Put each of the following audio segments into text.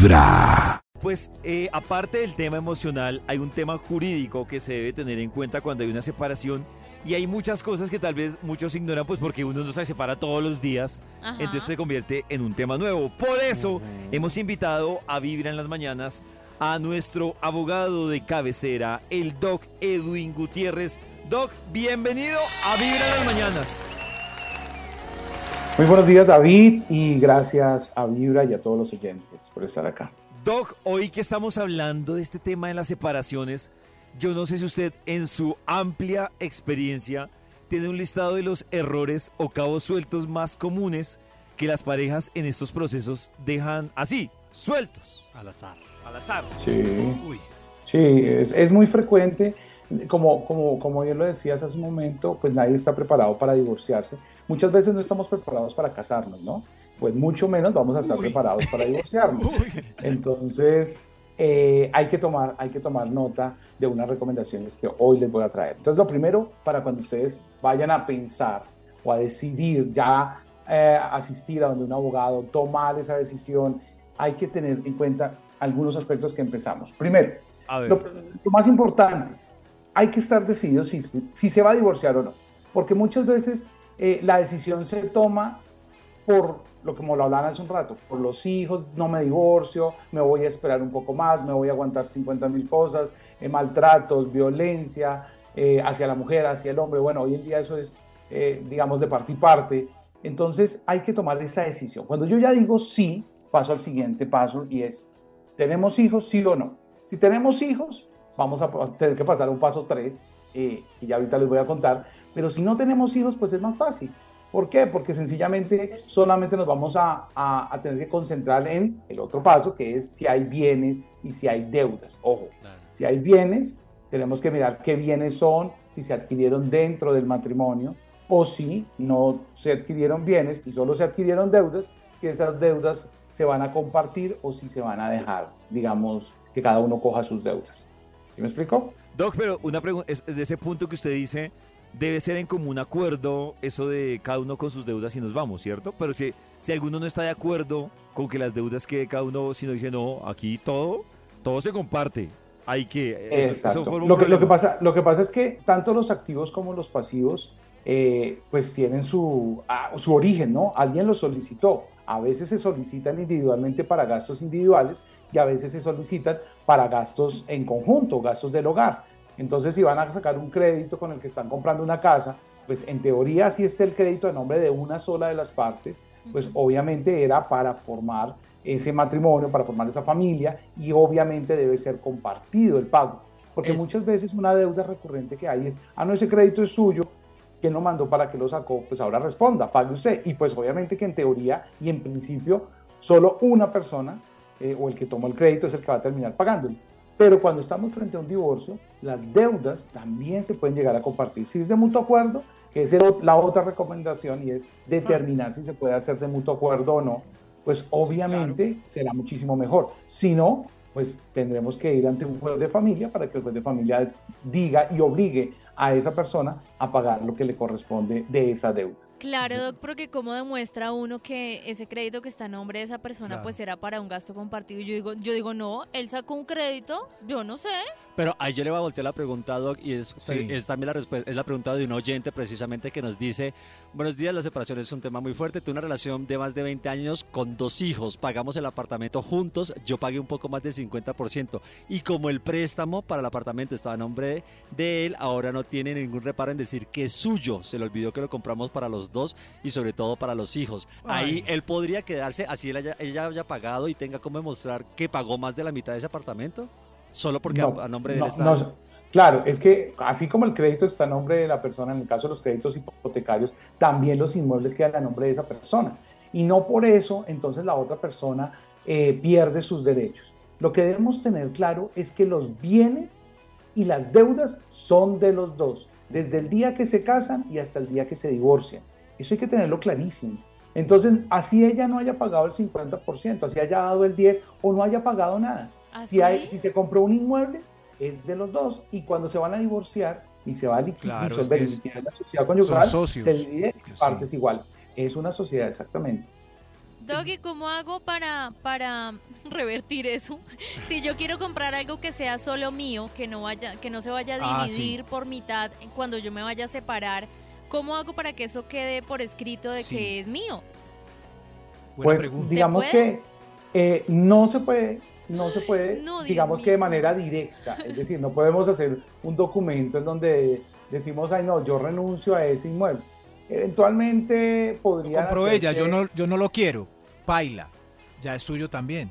Vibra. Pues eh, aparte del tema emocional, hay un tema jurídico que se debe tener en cuenta cuando hay una separación y hay muchas cosas que tal vez muchos ignoran pues porque uno no se separa todos los días, Ajá. entonces se convierte en un tema nuevo. Por eso hemos invitado a Vibra en las mañanas a nuestro abogado de cabecera, el Doc Edwin Gutiérrez. Doc, bienvenido a Vibra en las mañanas. Muy buenos días David y gracias a Vibra y a todos los oyentes por estar acá. Doc, hoy que estamos hablando de este tema de las separaciones, yo no sé si usted en su amplia experiencia tiene un listado de los errores o cabos sueltos más comunes que las parejas en estos procesos dejan así, sueltos, Al azar. al azar. Sí, Uy. sí, es, es muy frecuente. Como, como, como bien lo decías hace un momento, pues nadie está preparado para divorciarse. Muchas veces no estamos preparados para casarnos, ¿no? Pues mucho menos vamos a estar Uy. preparados para divorciarnos. Uy. Entonces, eh, hay, que tomar, hay que tomar nota de unas recomendaciones que hoy les voy a traer. Entonces, lo primero, para cuando ustedes vayan a pensar o a decidir ya eh, asistir a donde un abogado, tomar esa decisión, hay que tener en cuenta algunos aspectos que empezamos. Primero, lo, lo más importante, hay que estar decidido si, si se va a divorciar o no, porque muchas veces eh, la decisión se toma por lo que como lo hablaban hace un rato, por los hijos, no me divorcio, me voy a esperar un poco más, me voy a aguantar 50 mil cosas, eh, maltratos, violencia eh, hacia la mujer, hacia el hombre. Bueno, hoy en día eso es, digamos, de parte y parte. Entonces hay que tomar esa decisión. Cuando yo ya digo sí, paso al siguiente paso y es, ¿tenemos hijos, sí o no? Si tenemos hijos, vamos a tener que pasar un paso 3, eh, que ya ahorita les voy a contar, pero si no tenemos hijos, pues es más fácil. ¿Por qué? Porque sencillamente solamente nos vamos a, a- a tener que concentrar en el otro paso, que es si hay bienes y si hay deudas. Ojo, Claro. si hay bienes, tenemos que mirar qué bienes son, si se adquirieron dentro del matrimonio o si no se adquirieron bienes y solo se adquirieron deudas, si esas deudas se van a compartir o si se van a dejar, digamos, que cada uno coja sus deudas. ¿Sí me explico? Doc, pero una pregunta, es de ese punto que usted dice, debe ser en común acuerdo eso de cada uno con sus deudas y nos vamos, ¿cierto? Pero si, si alguno no está de acuerdo con que las deudas que cada uno, si no dice no, aquí todo, todo se comparte. Hay que... eso- Lo que, lo, que pasa, lo que pasa es que tanto los activos como los pasivos eh, pues tienen su, ah, su origen, ¿no? Alguien los solicitó. A veces se solicitan individualmente para gastos individuales y a veces se solicitan para gastos en conjunto, gastos del hogar. Entonces, si van a sacar un crédito con el que están comprando una casa, pues en teoría si esté el crédito a nombre de una sola de las partes, pues obviamente era para formar ese matrimonio, para formar esa familia y obviamente debe ser compartido el pago. Porque Es- muchas veces una deuda recurrente que hay es, ah, no, ese crédito es suyo, ¿quién lo mandó para que lo sacó? Pues ahora responda, pague usted. Y pues obviamente que en teoría y en principio solo una persona eh, o el que tomó el crédito es el que va a terminar pagándolo. Pero cuando estamos frente a un divorcio, las deudas también se pueden llegar a compartir. Si es de mutuo acuerdo, que es el- la otra recomendación y es determinar si se puede hacer de mutuo acuerdo o no, pues obviamente será muchísimo mejor. Si no, pues tendremos que ir ante un juez de familia para que el juez de familia diga y obligue a esa persona a pagar lo que le corresponde de esa deuda. Claro, Doc, porque cómo demuestra uno que ese crédito que está a nombre de esa persona Claro. pues era para un gasto compartido. Y yo digo, yo digo, no, él sacó un crédito, yo no sé. Pero ahí yo le voy a voltear la pregunta, Doc, y es, Sí. es también la, es la pregunta de un oyente precisamente que nos dice, buenos días, la separación es un tema muy fuerte, tuve una relación de más de 20 años con dos hijos, pagamos el apartamento juntos, yo pagué un poco más del 50%, y como el préstamo para el apartamento estaba a nombre de él, ahora no tiene ningún reparo en decir que es suyo, se le olvidó que lo compramos para los dos y sobre todo para los hijos. Ahí él podría quedarse, así él haya- ella haya pagado y tenga como demostrar que pagó más de la mitad de ese apartamento. Solo porque No, a, a nombre de no, él está. no, claro, es que así como el crédito está a nombre de la persona, en el caso de los créditos hipotecarios, también los inmuebles quedan a nombre de esa persona. Y no por eso, entonces la otra persona eh, pierde sus derechos. Lo que debemos tener claro es que los bienes y las deudas son de los dos, desde el día que se casan y hasta el día que se divorcian. Eso hay que tenerlo clarísimo. Entonces, así ella no haya pagado el 50%, así haya dado el 10% o no haya pagado nada. ¿Así? Si, hay- si se compró un inmueble, es de los dos. Y cuando se van a divorciar y se va a liquidar Claro, es que es- la sociedad conyugal, son socios. se divide en Sí. partes igual. Es una sociedad, exactamente. Doggy, ¿cómo hago para, para revertir eso? Si yo quiero comprar algo que sea solo mío, que no vaya, que no se vaya Ah, a sí. dividir por mitad cuando yo me vaya a separar, ¿cómo hago para que eso quede por escrito de Sí. que es mío? Buena pues pregunta. digamos ¿Se que eh, no se puede, no se puede, No, Dios digamos mío, que de ¿cómo manera directa. Es decir, no podemos hacer un documento en donde decimos, ay no, yo renuncio a ese inmueble. Eventualmente podría. compró ella, yo no, yo no lo quiero. Paila. Ya es suyo también.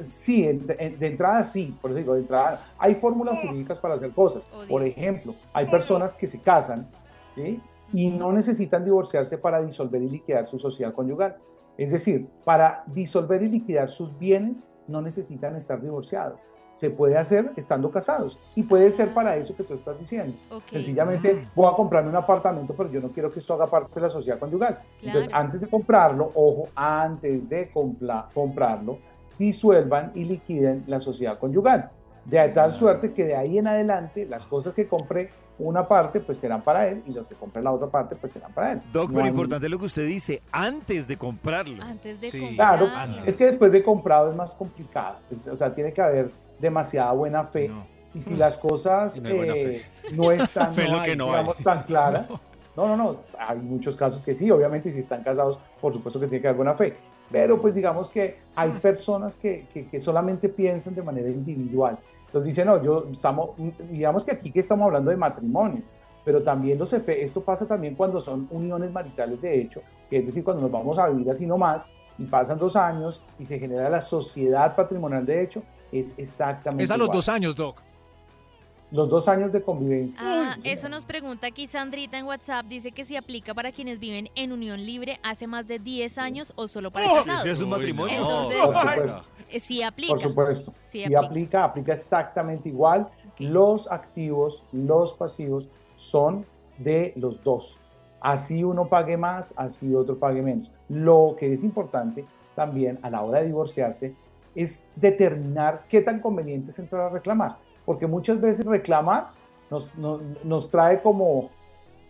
Sí, en- de, en- de entrada sí, por eso digo, de entrada hay fórmulas jurídicas para hacer cosas. Oh, Por ejemplo, hay personas que se casan ¿sí? y no necesitan divorciarse para disolver y liquidar su sociedad conyugal. Es decir, para disolver y liquidar sus bienes no necesitan estar divorciados. Se puede hacer estando casados y puede ser para eso que tú estás diciendo. Ok. Sencillamente Mm. voy a comprarme un apartamento, pero yo no quiero que esto haga parte de la sociedad conyugal. Entonces, antes de comprarlo, ojo, antes de compla- comprarlo, disuelvan y liquiden la sociedad conyugal. De tal suerte que de ahí en adelante las cosas que compre una parte pues serán para él y los que compre la otra parte pues serán para él. Doc, No pero hay- importante lo que usted dice, antes de comprarlo. Antes de Sí. comprarlo. Claro, antes. es que después de comprado es más complicado. Es- o sea, tiene que haber demasiada buena fe. No. Y si las cosas no eh, no están no que hay, no digamos, hay. tan claras, no, no, no, hay muchos casos que sí, obviamente, y si están casados, por supuesto que tiene que haber buena fe. Pero pues digamos que hay personas que, que, que solamente piensan de manera individual. Entonces dicen, no, yo estamos, digamos que aquí que estamos hablando de matrimonio, pero también los efe- esto pasa también cuando son uniones maritales de hecho, que es decir, cuando nos vamos a vivir así nomás y pasan dos años y se genera la sociedad patrimonial de hecho, es exactamente Es a los igual. dos años, Doc. Los dos años de convivencia. Ah, eso nos pregunta aquí Sandrita en WhatsApp. Dice que si aplica para quienes viven en unión libre hace más de 10 años o solo para Ese casados. es un matrimonio. Entonces- Por supuesto, Eh, sí aplica. por supuesto. Sí Sí, aplica. aplica. aplica, exactamente igual. Los activos, los pasivos son de los dos. Así uno pague más, así otro pague menos. Lo que es importante también a la hora de divorciarse es determinar qué tan conveniente es entrar a reclamar. Porque muchas veces reclamar nos, nos, nos trae como,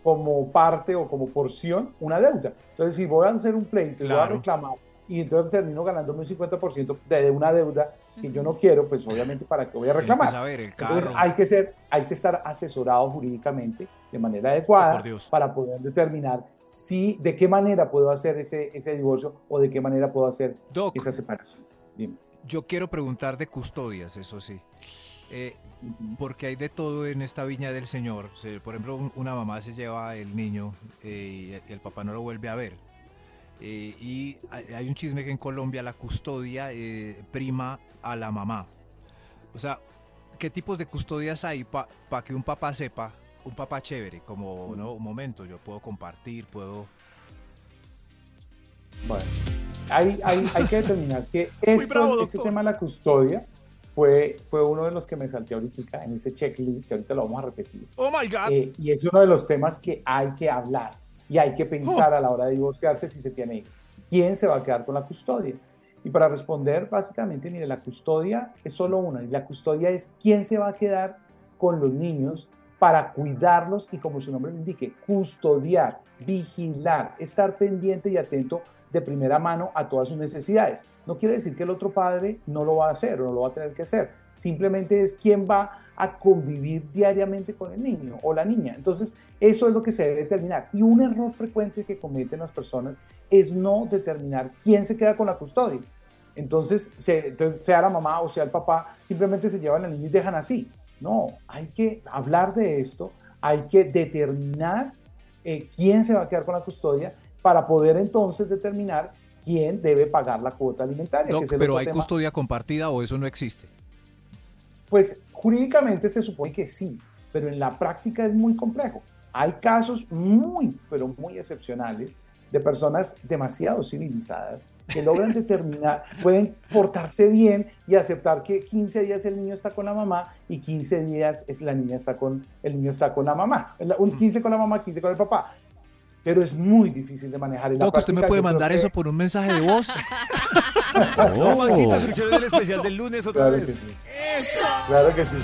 como parte o como porción una deuda. Entonces, si voy a hacer un pleito y voy a Claro. reclamar y entonces termino ganándome un 50% de una deuda que yo no quiero, pues obviamente para qué voy a reclamar. Entonces, carro. hay que ser, hay que estar asesorado jurídicamente de manera adecuada para poder determinar si de qué manera puedo hacer ese, ese divorcio o de qué manera puedo hacer Doc, esa separación. Dime. yo quiero preguntar de custodias, eso sí. Eh, porque hay de todo en esta viña del Señor. Se- por ejemplo, un- una mamá se lleva el niño eh, y el papá no lo vuelve a ver. Eh, y hay un chisme que en Colombia la custodia prima a la mamá. O sea, ¿qué tipos de custodias hay para que un papá sepa, un papá chévere, como, no, un momento, yo puedo compartir, puedo... Bueno, hay, hay, hay que determinar que esto, bravo, este tema de la custodia fue, fue uno de los que me salté ahorita en ese checklist, que ahorita lo vamos a repetir. ¡Oh, my God! Eh, y es uno de los temas que hay que hablar y hay que pensar a la hora de divorciarse si se tiene hijos. ¿Quién se va a quedar con la custodia? Y para responder, básicamente, mire, la custodia es solo una. Y la custodia es quién se va a quedar con los niños para cuidarlos y, como su nombre lo indique, custodiar, vigilar, estar pendiente y atento de primera mano a todas sus necesidades. No quiere decir que el otro padre no lo va a hacer o no lo va a tener que hacer. Simplemente es quién va a convivir diariamente con el niño o la niña. Entonces, eso es lo que se debe determinar. Y un error frecuente que cometen las personas es no determinar quién se queda con la custodia. Entonces, entonces, sea la mamá o sea el papá, simplemente se llevan al niño y dejan así. No, hay que hablar de esto, hay que determinar eh, quién se va a quedar con la custodia para poder entonces determinar quién debe pagar la cuota alimentaria. Doc, que es el pero hay tema. custodia compartida o eso no existe. Pues jurídicamente se supone que sí, pero en la práctica es muy complejo. Hay casos muy, pero muy excepcionales de personas demasiado civilizadas que logran determinar, pueden portarse bien y aceptar que 15 días el niño está con la mamá y 15 días es la niña está con el niño está con la mamá, un 15 con la mamá, 15 con el papá. Pero es muy difícil de manejar. En la Doc, ¿usted me puede mandar que- eso por un mensaje de voz? No, Maxito, escucharon el especial del lunes otra Claro que sí. Claro que sí.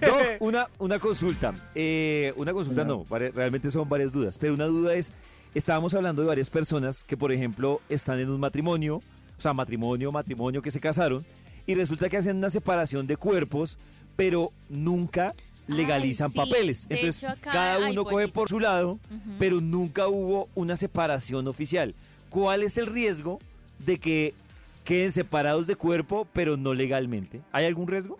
Doc, una, una consulta. Eh, una consulta no, realmente son varias dudas. Pero una duda es, estábamos hablando de varias personas que, por ejemplo, están en un matrimonio o sea, matrimonio, matrimonio que se casaron, y resulta que hacen una separación de cuerpos, pero nunca legalizan sí. papeles. De Entonces, hecho, acá cada hay uno coge por su lado, pero nunca hubo una separación oficial. ¿Cuál es el riesgo de que queden separados de cuerpo, pero no legalmente? ¿Hay algún riesgo?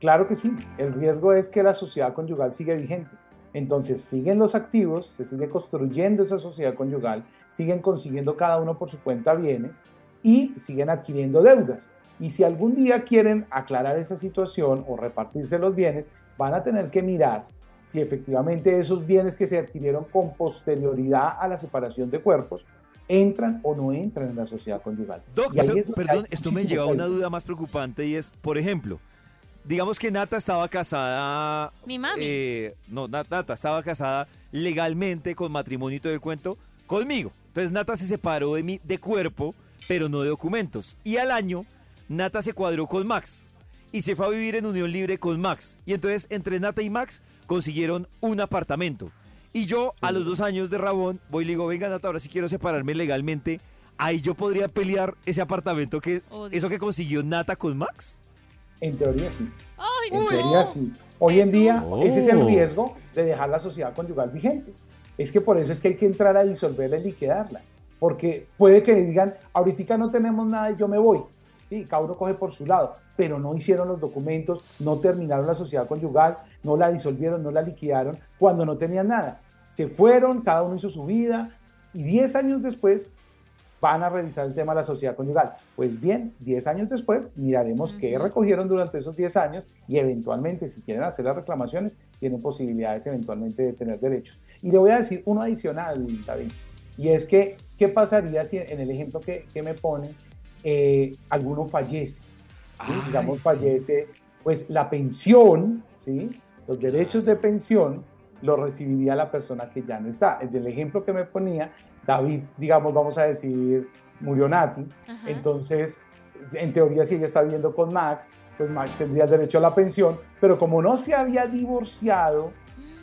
Claro que sí, el riesgo es que la sociedad conyugal sigue vigente. Entonces siguen los activos, se sigue construyendo esa sociedad conyugal, siguen consiguiendo cada uno por su cuenta bienes y siguen adquiriendo deudas. Y si algún día quieren aclarar esa situación o repartirse los bienes, van a tener que mirar si efectivamente esos bienes que se adquirieron con posterioridad a la separación de cuerpos entran o no entran en la sociedad conyugal. Doc, Y ahí esto- es donde perdón, esto me lleva a una duda más preocupante y es, por ejemplo, digamos que Nata estaba casada... Mi mami. eh, no, Na- Nata estaba casada legalmente con matrimonio y todo el cuento conmigo. Entonces Nata se separó de mí de cuerpo, pero no de documentos. Y al año, Nata se cuadró con Max y se fue a vivir en unión libre con Max. Y entonces entre Nata y Max consiguieron un apartamento. Y yo a los dos años de Rabón voy y le digo, venga Nata, ahora sí quiero separarme legalmente. Ahí yo podría pelear ese apartamento que, Oh, eso que consiguió Nata con Max. En teoría sí. ¡Ay, En no! teoría sí. Hoy en día Jesús. ese es el Oh. riesgo de dejar la sociedad conyugal vigente. Es que por eso es que hay que entrar a disolverla y liquidarla. Porque puede que digan, ahorita no tenemos nada y yo me voy. Sí, cada uno coge por su lado, pero no hicieron los documentos, no terminaron la sociedad conyugal, no la disolvieron, no la liquidaron cuando no tenían nada. Se fueron, cada uno hizo su vida y 10 años después van a revisar el tema de la sociedad conyugal. Pues bien, 10 años después miraremos qué Ujú. recogieron durante esos 10 años y eventualmente, si quieren hacer las reclamaciones, tienen posibilidades eventualmente de tener derechos. Y le voy a decir uno adicional, David, y es que, ¿qué pasaría si en el ejemplo que, que me ponen, eh, alguno fallece? ¿sí? Ay, Digamos, sí. fallece, pues la pensión, ¿sí? los derechos de pensión lo recibiría la persona que ya no está. El ejemplo que me ponía, David, digamos, vamos a decir, murió Nati, Ajá. entonces, en teoría, si ella está viviendo con Max, pues Max tendría derecho a la pensión, pero como no se había divorciado,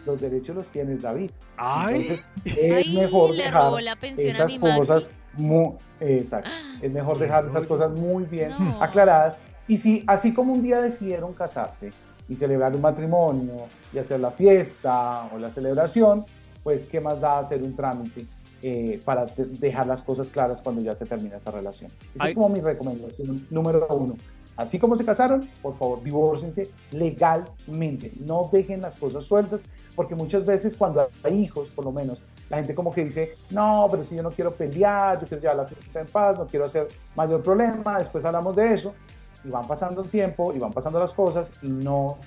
los derechos los tienes David. Ay, Entonces, es Ay, mejor le dejar robó la pensión a esas cosas muy, exacto, es mejor dejar esas cosas muy bien No. aclaradas. Y si así como un día decidieron casarse y celebrar un matrimonio y hacer la fiesta o la celebración, pues qué más da hacer un trámite eh, para dejar las cosas claras cuando ya se termina esa relación. Esa Ay. es como mi recomendación número uno. Así como se casaron, por favor, divórcense legalmente. No dejen las cosas sueltas, porque muchas veces cuando hay hijos, por lo menos, la gente como que dice, no, pero si yo no quiero pelear, yo quiero llevar la fiesta en paz, no quiero hacer mayor problema, después hablamos de eso, y van pasando el tiempo, y van pasando las cosas, y no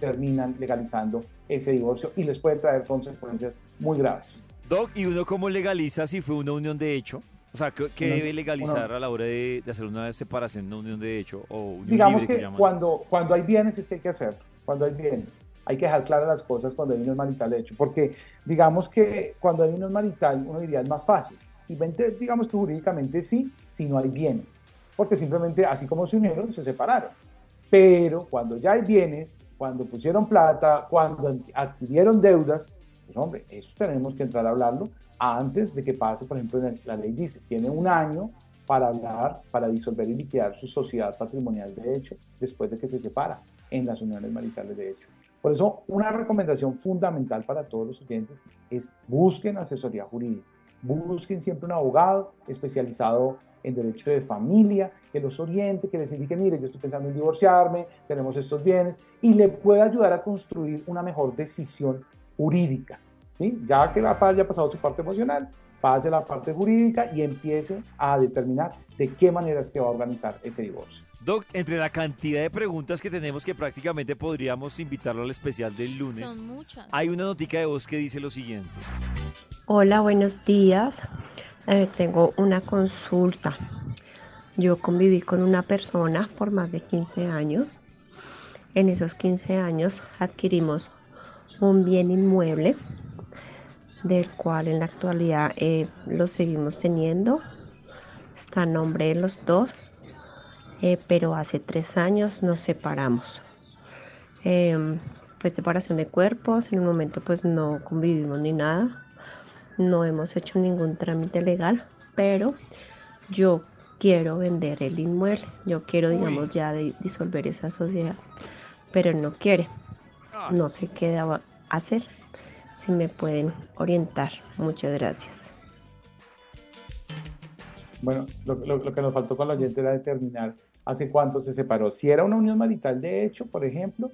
terminan legalizando ese divorcio, y les puede traer consecuencias muy graves. Doc, ¿y uno cómo legaliza si fue una unión de hecho? O sea, ¿qué, qué Una- debe legalizar una- a la hora de, de hacer una separación, una unión de hecho o unión Digamos libre que llaman? cuando, cuando hay bienes es que hay que hacerlo, cuando hay bienes. Hay que dejar claras las cosas cuando hay unión marital de hecho, porque digamos que cuando hay unión marital uno diría es más fácil. Y digamos que jurídicamente sí, si no hay bienes, porque simplemente así como se unieron, se separaron. Pero cuando ya hay bienes, cuando pusieron plata, cuando adquirieron deudas, pues hombre, eso tenemos que entrar a hablarlo antes de que pase, por ejemplo, la ley dice, tiene un año para hablar, para disolver y liquidar su sociedad patrimonial de hecho, después de que se separa en las uniones maritales de hecho. Por eso, una recomendación fundamental para todos los oyentes es busquen asesoría jurídica, busquen siempre un abogado especializado en derecho de familia, que los oriente, que les indique, mire, yo estoy pensando en divorciarme, tenemos estos bienes, y le pueda ayudar a construir una mejor decisión jurídica. ¿sí? Ya que la haya pasado su parte emocional, pase la parte jurídica y empiece a determinar de qué manera es que va a organizar ese divorcio. Doc, entre la cantidad de preguntas que tenemos que prácticamente podríamos invitarlo al especial del lunes, Son muchas. hay una notica de voz que dice lo siguiente. Hola, buenos días. Eh, tengo una consulta. Yo conviví con una persona por más de 15 años. En esos 15 años adquirimos un bien inmueble del cual en la actualidad eh, lo seguimos teniendo. Está a nombre de los dos, eh, pero hace tres años nos separamos. Em, fue separación de cuerpos, en un momento pues no convivimos ni nada no hemos hecho ningún trámite legal, pero yo quiero vender el inmueble. Yo quiero, digamos, ya de- disolver esa sociedad, pero él no quiere. No sé qué debo hacer. Si me pueden orientar. Muchas gracias. Bueno, lo que nos faltó con la oyente era determinar hace cuánto se separó. Si era una unión marital de hecho, por ejemplo,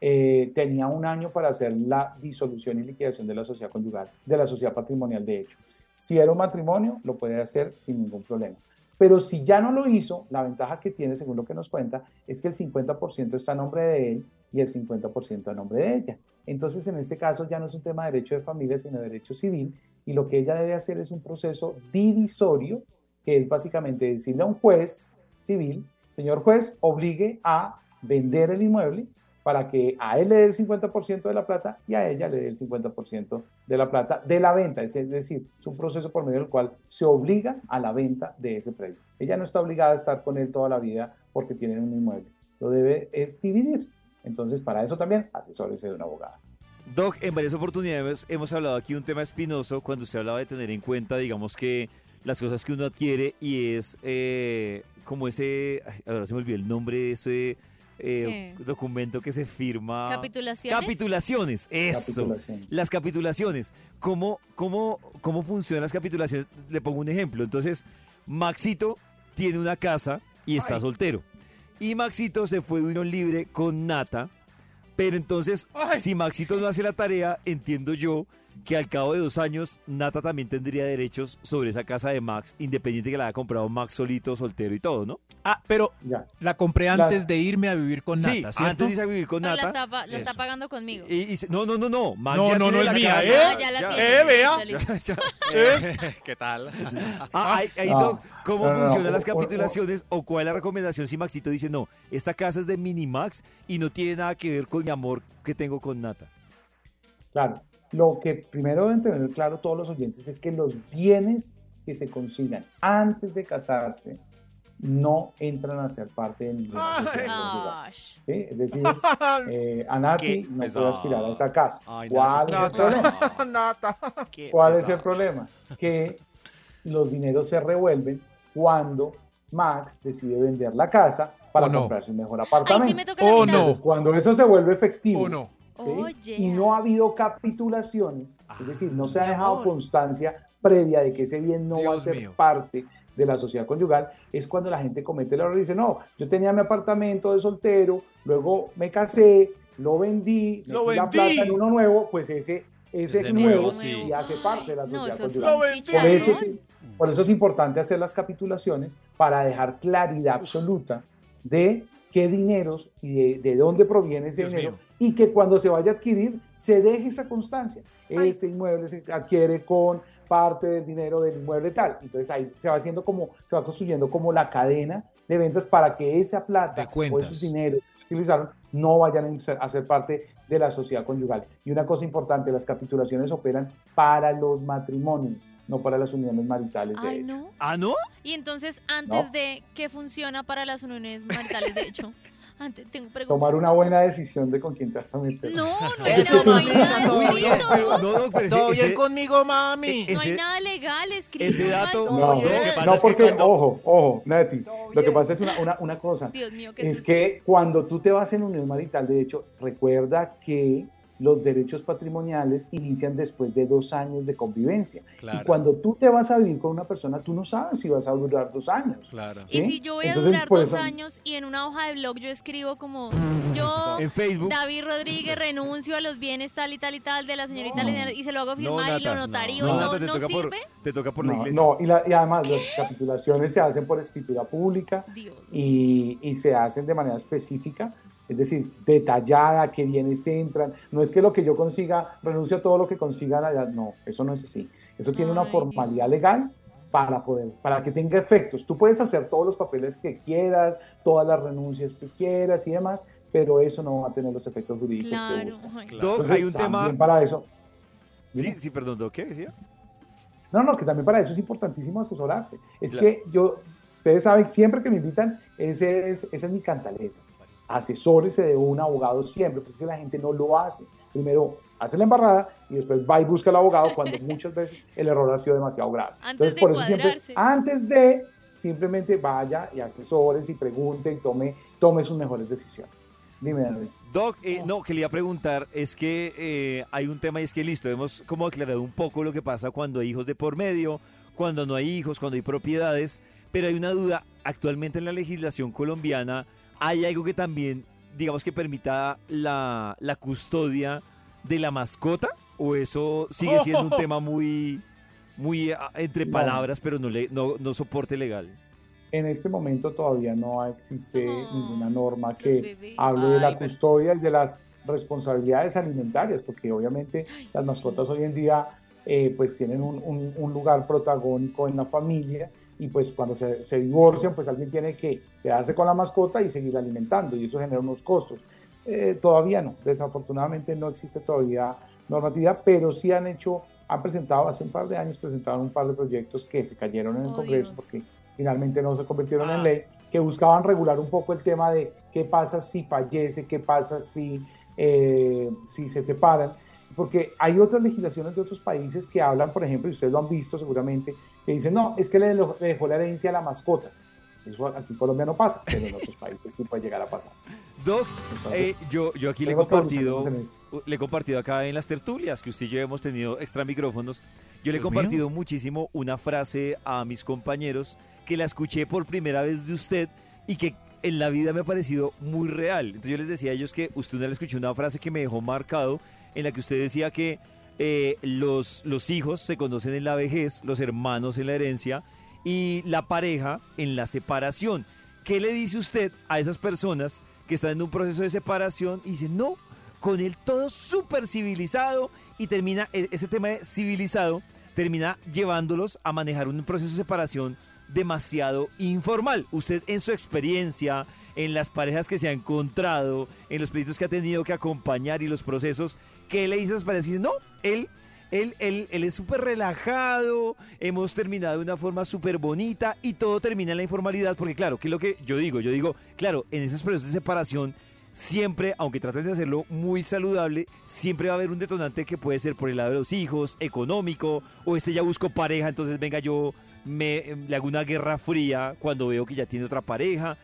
eh, tenía un año para hacer la disolución y liquidación de la sociedad conyugal, de la sociedad patrimonial de hecho. Si era un matrimonio, lo puede hacer sin ningún problema. Pero si ya no lo hizo, la ventaja que tiene, según lo que nos cuenta, es que el 50% está a nombre de él y el 50% a nombre de ella. Entonces, en este caso ya no es un tema de derecho de familia, sino de derecho civil, y lo que ella debe hacer es un proceso divisorio, que es básicamente decirle a un juez civil, señor juez, obligue a vender el inmueble para que a él le dé el 50% de la plata y a ella le dé el 50% de la plata de la venta. Es decir, es un proceso por medio del cual se obliga a la venta de ese predio. Ella no está obligada a estar con él toda la vida porque tienen un inmueble. Lo debe es dividir. Entonces, para eso también, asesórese de un abogado. Doc, en varias oportunidades hemos hablado aquí de un tema espinoso cuando usted hablaba de tener en cuenta, digamos que las cosas que uno adquiere y es eh, como ese, ahora se me olvidó el nombre de ese eh, documento que se firma. ¿Capitulaciones? Capitulaciones, eso. Capitulación. Las capitulaciones. ¿Cómo, cómo, ¿Cómo funcionan las capitulaciones? Le pongo un ejemplo. Entonces, Maxito tiene una casa y está Ay. soltero. Y Maxito se fue de unión libre con Nata. Pero entonces, Ay. si Maxito no hace la tarea, entiendo yo que al cabo de dos años, Nata también tendría derechos sobre esa casa de Max, independiente que la haya comprado Max solito, soltero y todo, ¿no? Ah, pero Ya. la compré La- antes de irme a vivir con sí, Nata, ¿cierto? antes de irse a vivir con Pero la Nata. está, la está pagando conmigo. y- y se- no, no, no, no. Max No, ya no, no es mía, casa. ¿eh? Ah, ya la Ya. tiene. Eh, vea. listo. ¿Qué tal? Ah, ahí, ahí, No. Doc, ¿cómo No, no, no. funcionan las capitulaciones o cuál es la recomendación si Maxito dice, no, esta casa es de Minimax y no tiene nada que ver con mi amor que tengo con Nata? Claro, lo que primero deben tener claro todos los oyentes es que los bienes que se consigan antes de casarse no entran a ser parte de ¿sí? Es decir, eh, Anati no puede aspirar a esa casa. Ay, ¿Cuál es el problema? Nata. Qué ¿Cuál es el pesado. problema? Que los dineros se revuelven cuando Max decide vender la casa para comprarse un mejor Ay, apartamento. sí me toca la Oh, mitad. no. Entonces, cuando eso se vuelve efectivo ¿sí? Oye. y no ha habido capitulaciones, es decir, no se ha dejado amor. constancia previa de que ese bien no va a ser mío. parte de la sociedad conyugal, es cuando la gente comete el error y dice, no, yo tenía mi apartamento de soltero, luego me casé, lo vendí, Lo metí la vendí. plata en uno nuevo, pues ese, ese nuevo nuevo, sí. hace parte de la no, sociedad conyugal. vendí. Por eso, por eso es importante hacer las capitulaciones para dejar claridad absoluta de qué dineros y de, de dónde proviene ese Dios dinero mío. y que cuando se vaya a adquirir se deje esa constancia. Ay. Este inmueble se adquiere con parte del dinero del inmueble tal. Entonces ahí se va haciendo como, se va construyendo como la cadena de ventas para que esa plata o esos dineros que utilizaron no vayan a ser- a ser parte de la sociedad conyugal. Y una cosa importante, las capitulaciones operan para los matrimonios, no para las uniones maritales. de Ay, hecho. no. ¿Ah, no? Y entonces, antes No. de que funciona para las uniones maritales, de hecho, antes tengo preguntas. Tomar una buena decisión de con quién te vas a meter. No, no, Eso, no, no hay nada bien, escrito. no, no, ese- ¿Todo bien conmigo, mami? Eh, No hay nada legal escrito. ese dato-. No, no es que porque, cuando- ojo, ojo, Nati, lo que pasa es una, una, una cosa, Dios mío, ¿qué es es que cuando tú te vas en unión marital, de hecho, recuerda que los derechos patrimoniales inician después de dos años de convivencia. Y cuando tú te vas a vivir con una persona, tú no sabes si vas a durar dos años. claro. Y si yo voy a Entonces, durar dos eso- años y en una hoja de blog yo escribo como yo, En Facebook. David Rodríguez, renuncio a los bienes tal y tal y tal de la señorita Lina, y se lo hago firmar y lo notario no, y no, Nata, te no toca por- sirve. Te toca por la No, iglesia. no, y, la- y además las capitulaciones se hacen por escritura pública Dios. y, y se hacen de manera específica, es decir, detallada, qué bienes entran. No es que lo que yo consiga, renuncio a todo lo que consiga, allá, no, eso no es así. Eso tiene una formalidad legal para poder, para que tenga efectos. Tú puedes hacer todos los papeles que quieras, todas las renuncias que quieras y demás, pero eso no va a tener los efectos jurídicos que Claro. buscan. ay. Claro. Doc, Entonces, hay un tema... también para eso. Sí, sí, perdón, Doc, ¿qué decía? No, no, que también para eso es importantísimo asesorarse. Es Claro. que yo, ustedes saben, siempre que me invitan, ese es, esa es mi cantaleta. Asesórese de un abogado siempre, porque si la gente no lo hace. Primero hace la embarrada y después va y busca al abogado cuando muchas veces el error ha sido demasiado grave. Antes de por eso siempre, antes de simplemente vaya y asesores y pregunte y tome, tome sus mejores decisiones. Dime, David. Doc, eh, no, que le iba a preguntar, es que eh, hay un tema y es que listo, hemos como aclarado un poco lo que pasa cuando hay hijos de por medio, cuando no hay hijos, cuando hay propiedades, pero hay una duda, actualmente en la legislación colombiana hay algo que también, digamos que permita la, la custodia de la mascota, o eso sigue siendo un tema muy, muy ah, entre No. palabras, pero no, le, no, no soporte legal. En este momento todavía no existe ninguna norma que hable de la custodia y de las responsabilidades alimentarias, porque obviamente Ay, las sí. mascotas hoy en día eh, pues tienen un, un- un lugar protagónico en la familia y pues cuando se, se divorcian pues alguien tiene que quedarse con la mascota y seguir alimentando y eso genera unos costos. Eh, todavía no, desafortunadamente no existe todavía normatividad, pero sí han hecho, han presentado hace un par de años, presentaron un par de proyectos que se cayeron en el Oh, Congreso Dios. porque finalmente no se convirtieron Ah. en ley, que buscaban regular un poco el tema de qué pasa si fallece, qué pasa si, eh, si se separan, porque hay otras legislaciones de otros países que hablan, por ejemplo, y ustedes lo han visto seguramente, que dicen, no, es que le, dejó la herencia a la mascota. Eso aquí en Colombia no pasa, pero en otros países sí puede llegar a pasar. Doc, Entonces, eh, yo, yo aquí le he compartido... le he compartido acá en las tertulias que usted y yo hemos tenido extra micrófonos. Yo le he compartido muchísimo una frase a mis compañeros que la escuché por primera vez de usted y que en la vida me ha parecido muy real. Entonces yo les decía a ellos que usted una le escuché una frase que me dejó marcado en la que usted decía que eh, los, los hijos se conocen en la vejez, los hermanos en la herencia y la pareja en la separación. ¿Qué le dice usted a esas personas que están en un proceso de separación y dicen, no, con el todo súper civilizado y termina, e- ese tema de civilizado termina llevándolos a manejar un proceso de separación demasiado informal. Usted en su experiencia, en las parejas que se ha encontrado, en los pleitos que ha tenido que acompañar y los procesos, ¿qué le dice a esas parejas? Dice, no, él, él, él, él es súper relajado, hemos terminado de una forma súper bonita y todo termina en la informalidad, porque claro, ¿qué es lo que yo digo? Yo digo, claro, en esos procesos de separación, siempre, aunque traten de hacerlo muy saludable, siempre va a haber un detonante que puede ser por el lado de los hijos, económico, o este ya busco pareja, entonces venga yo me, le hago una guerra fría cuando veo que ya tiene otra pareja.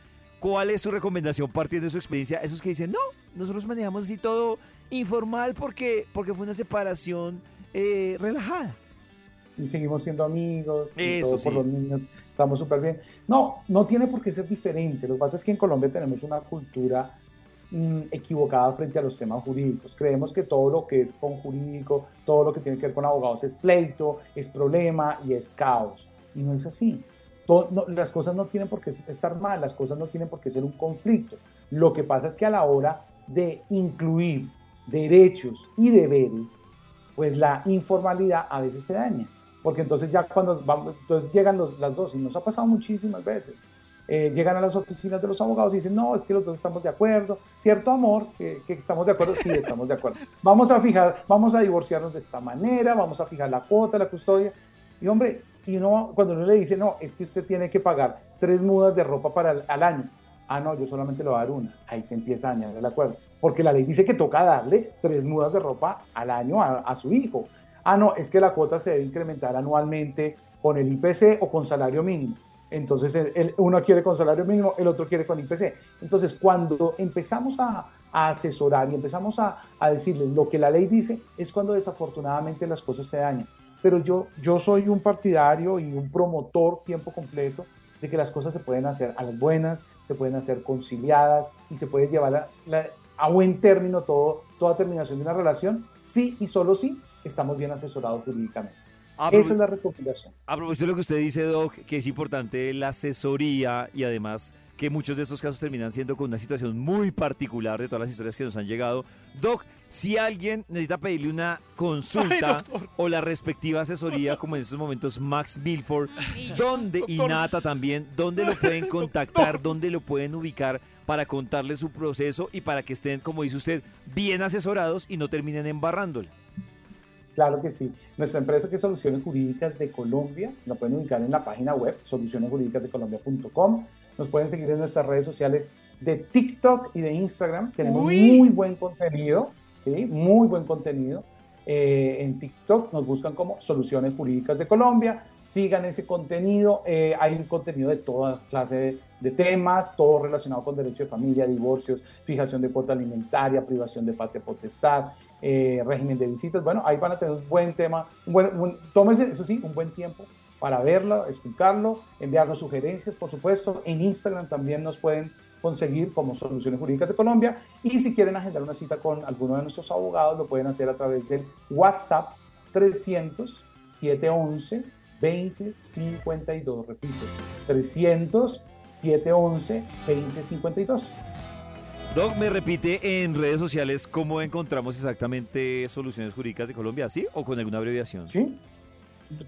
¿Cuál es su recomendación partiendo de su experiencia? Esos que dicen, no, nosotros manejamos así todo informal porque, porque fue una separación eh, relajada. y seguimos siendo amigos, y Eso todo sí. por los niños, estamos súper bien. No, no tiene por qué ser diferente. Lo que pasa es que en Colombia tenemos una cultura mm, equivocada frente a los temas jurídicos. Creemos que todo lo que es con jurídico, todo lo que tiene que ver con abogados es pleito, es problema y es caos. Y no es así. Todo- no, las cosas no tienen por qué estar mal, las cosas no tienen por qué ser un conflicto. Lo que pasa es que a la hora de incluir derechos y deberes, pues la informalidad a veces se daña. Porque entonces ya cuando vamos, entonces llegan los- las dos, y nos ha pasado muchísimas veces, eh, llegan a las oficinas de los abogados y dicen, no, es que los dos estamos de acuerdo, cierto amor, que, que estamos de acuerdo, sí, estamos de acuerdo. Vamos a fijar, vamos a divorciarnos de esta manera, vamos a fijar la cuota, la custodia. Y hombre, y uno, cuando uno le dice, no, es que usted tiene que pagar tres mudas de ropa para al año. Ah, no, yo solamente le voy a dar una. Ahí se empieza a dañar el acuerdo. Porque la ley dice que toca darle tres mudas de ropa al año a, su hijo. Ah, no, es que la cuota se debe incrementar anualmente con el IPC o con salario mínimo. Entonces, uno quiere con salario mínimo, el otro quiere con IPC. Entonces, cuando empezamos a, a asesorar y empezamos a, a decirles lo que la ley dice, es cuando desafortunadamente las cosas se dañan. Pero yo, yo soy un partidario y un promotor tiempo completo de que las cosas se pueden hacer a las buenas, se pueden hacer conciliadas y se puede llevar la- a buen término todo, toda terminación de una relación, sí y solo sí estamos bien asesorados jurídicamente. A Esa es la recomendación. A propósito de lo que usted dice, Doc, que es importante la asesoría y además que muchos de estos casos terminan siendo con una situación muy particular de todas las historias que nos han llegado. Doc, si alguien necesita pedirle una consulta o la respectiva asesoría, como en estos momentos Max Milford, ¿dónde, y Nata también, dónde lo pueden contactar, dónde lo pueden ubicar para contarle su proceso y para que estén, como dice usted, bien asesorados y no terminen embarrándola? Claro que sí. Nuestra empresa que es Soluciones Jurídicas de Colombia, la pueden ubicar en la página web solucionesjurídicasdecolombia.com. Nos pueden seguir en nuestras redes sociales de TikTok y de Instagram. Tenemos Uy. muy buen contenido, ¿sí? muy buen contenido. Eh, en TikTok nos buscan como Soluciones Jurídicas de Colombia. sigan ese contenido. Eh, hay un contenido de toda clase de, de, temas, todo relacionado con derecho de familia, divorcios, fijación de cuota alimentaria, privación de patria potestad, eh, régimen de visitas. Bueno, ahí van a tener un buen tema, un buen, un, tómese, eso sí, un buen tiempo para verlo, explicarlo, enviarnos sugerencias, por supuesto. En Instagram también nos pueden conseguir como Soluciones Jurídicas de Colombia. Y si quieren agendar una cita con alguno de nuestros abogados, lo pueden hacer a través del WhatsApp 300 711 2052. Repito, 300 711 2052. Doc, ¿me repite en redes sociales cómo encontramos exactamente Soluciones Jurídicas de Colombia? ¿Sí? ¿O con alguna abreviación? Sí.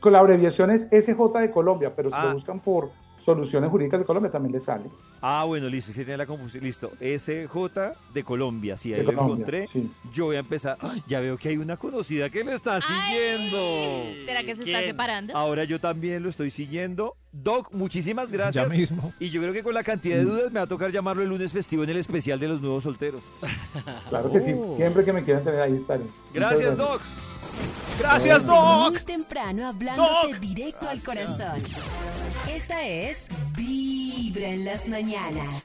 Con la abreviación es SJ de Colombia, pero si ah. lo buscan por Soluciones Jurídicas de Colombia también le sale. Ah, bueno, listo, que tiene la confusión. Listo, SJ de Colombia, sí, ahí lo encontré. Yo voy a empezar. ya veo que hay una conocida que lo está siguiendo. ¿Será que se está separando? Ahora yo también lo estoy siguiendo. Doc, muchísimas gracias. Ya mismo. Y yo creo que con la cantidad de dudas me va a tocar llamarlo el lunes festivo en el especial de los nuevos solteros. Claro que sí, oh. siempre que me quieran tener ahí estaré. Gracias, Doc. Gracias, Doc. Muy temprano hablándote directo al corazón. Esta es Vibra en las mañanas.